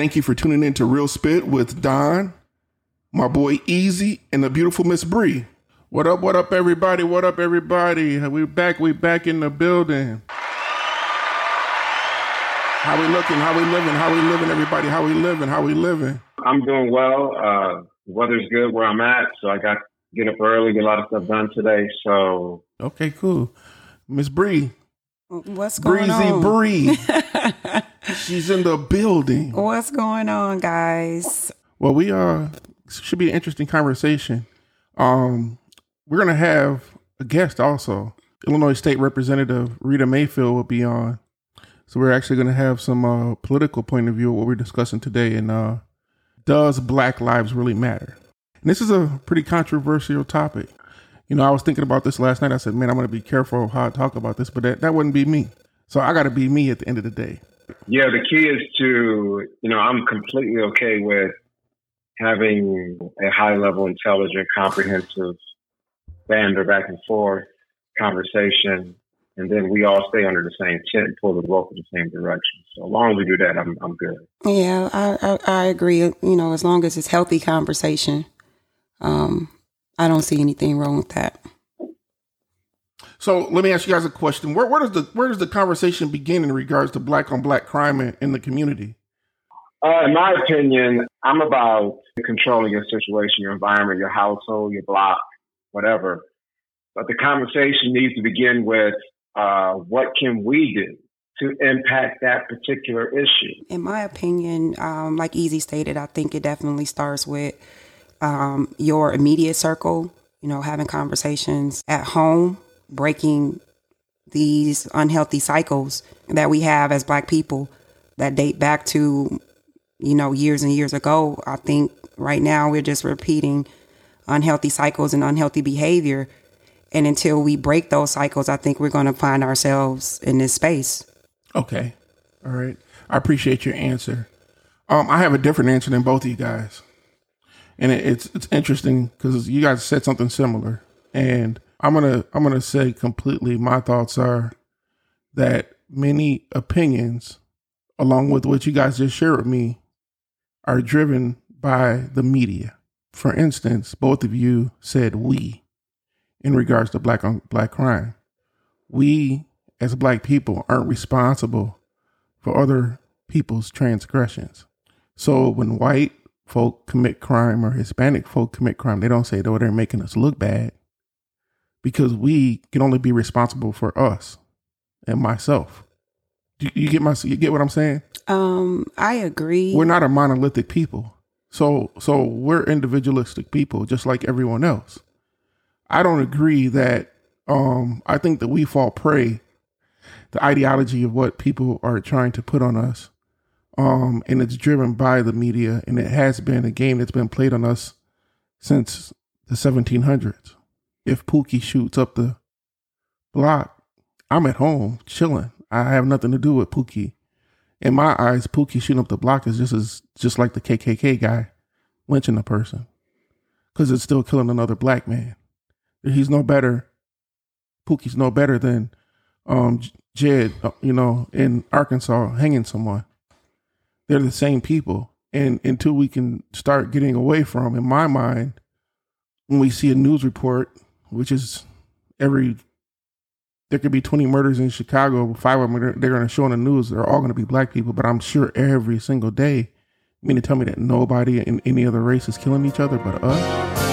Thank you for tuning in to Real Spit with Don, my boy Easy, and the beautiful Miss Bree. What up, what up, everybody? What up, everybody? We back, we back in the building. How we looking? How we living? How we living, everybody? How we living? How we living? I'm doing well. Uh, the weather's good where I'm at, so I got to get up early, get a lot of stuff done today. So Okay, cool. Miss Bree, What's going Breezy on? Bree. She's in the building. What's going on, guys? Well, we uh should be an interesting conversation. Um, we're gonna have a guest also. Illinois State Representative Rita Mayfield will be on. So we're actually gonna have some uh, political point of view of what we're discussing today. And uh, does Black lives really matter? And this is a pretty controversial topic. You know, I was thinking about this last night. I said, man, I'm gonna be careful how I talk about this, but that, that wouldn't be me. So I got to be me at the end of the day. yeah, the key is to you know I'm completely okay with having a high level, intelligent, comprehensive banter back and forth conversation, and then we all stay under the same tent and pull the rope in the same direction. So as long as we do that, I'm I'm good. Yeah, I, I I agree. You know, as long as it's healthy conversation, um, I don't see anything wrong with that. So let me ask you guys a question. Where, where does the where does the conversation begin in regards to black on black crime in, in the community? Uh, in my opinion, I'm about controlling your situation, your environment, your household, your block, whatever. But the conversation needs to begin with uh, what can we do to impact that particular issue? In my opinion, um, like Easy stated, I think it definitely starts with um, your immediate circle. You know, having conversations at home, breaking these unhealthy cycles that we have as Black people that date back to you know years and years ago. I think right now we're just repeating unhealthy cycles and unhealthy behavior. And until we break those cycles, I think we're going to find ourselves in this space. Okay, all right. I appreciate your answer. Um, I have a different answer than both of you guys, and it, it's it's interesting because you guys said something similar, and I'm gonna I'm gonna say completely. My thoughts are that many opinions, along with what you guys just shared with me, are driven by the media. For instance, both of you said we in regards to black on black crime. We as black people aren't responsible for other people's transgressions. So when white folk commit crime or Hispanic folk commit crime, they don't say, oh, they're making us look bad because we can only be responsible for us and myself. Do you get my, you get what I'm saying? Um, I agree. We're not a monolithic people. So, so we're individualistic people, just like everyone else. I don't agree that, um, I think that we fall prey the ideology of what people are trying to put on us. Um, and it's driven by the media, and it has been a game that's been played on us since the 1700s. If Pookie shoots up the block, I'm at home chilling. I have nothing to do with Pookie. In my eyes, Pookie shooting up the block is just as just like the KKK guy lynching a person, because it's still killing another black man. He's no better. Pookie's no better than um, Jed, uh, you know, in Arkansas hanging someone. They're the same people. And until we can start getting away from, in my mind, when we see a news report, which is every, there could be 20 murders in Chicago, five of them they're, going to show on the news. They're all going to be black people, but I'm sure every single day, you mean to tell me that nobody in any other race is killing each other but us?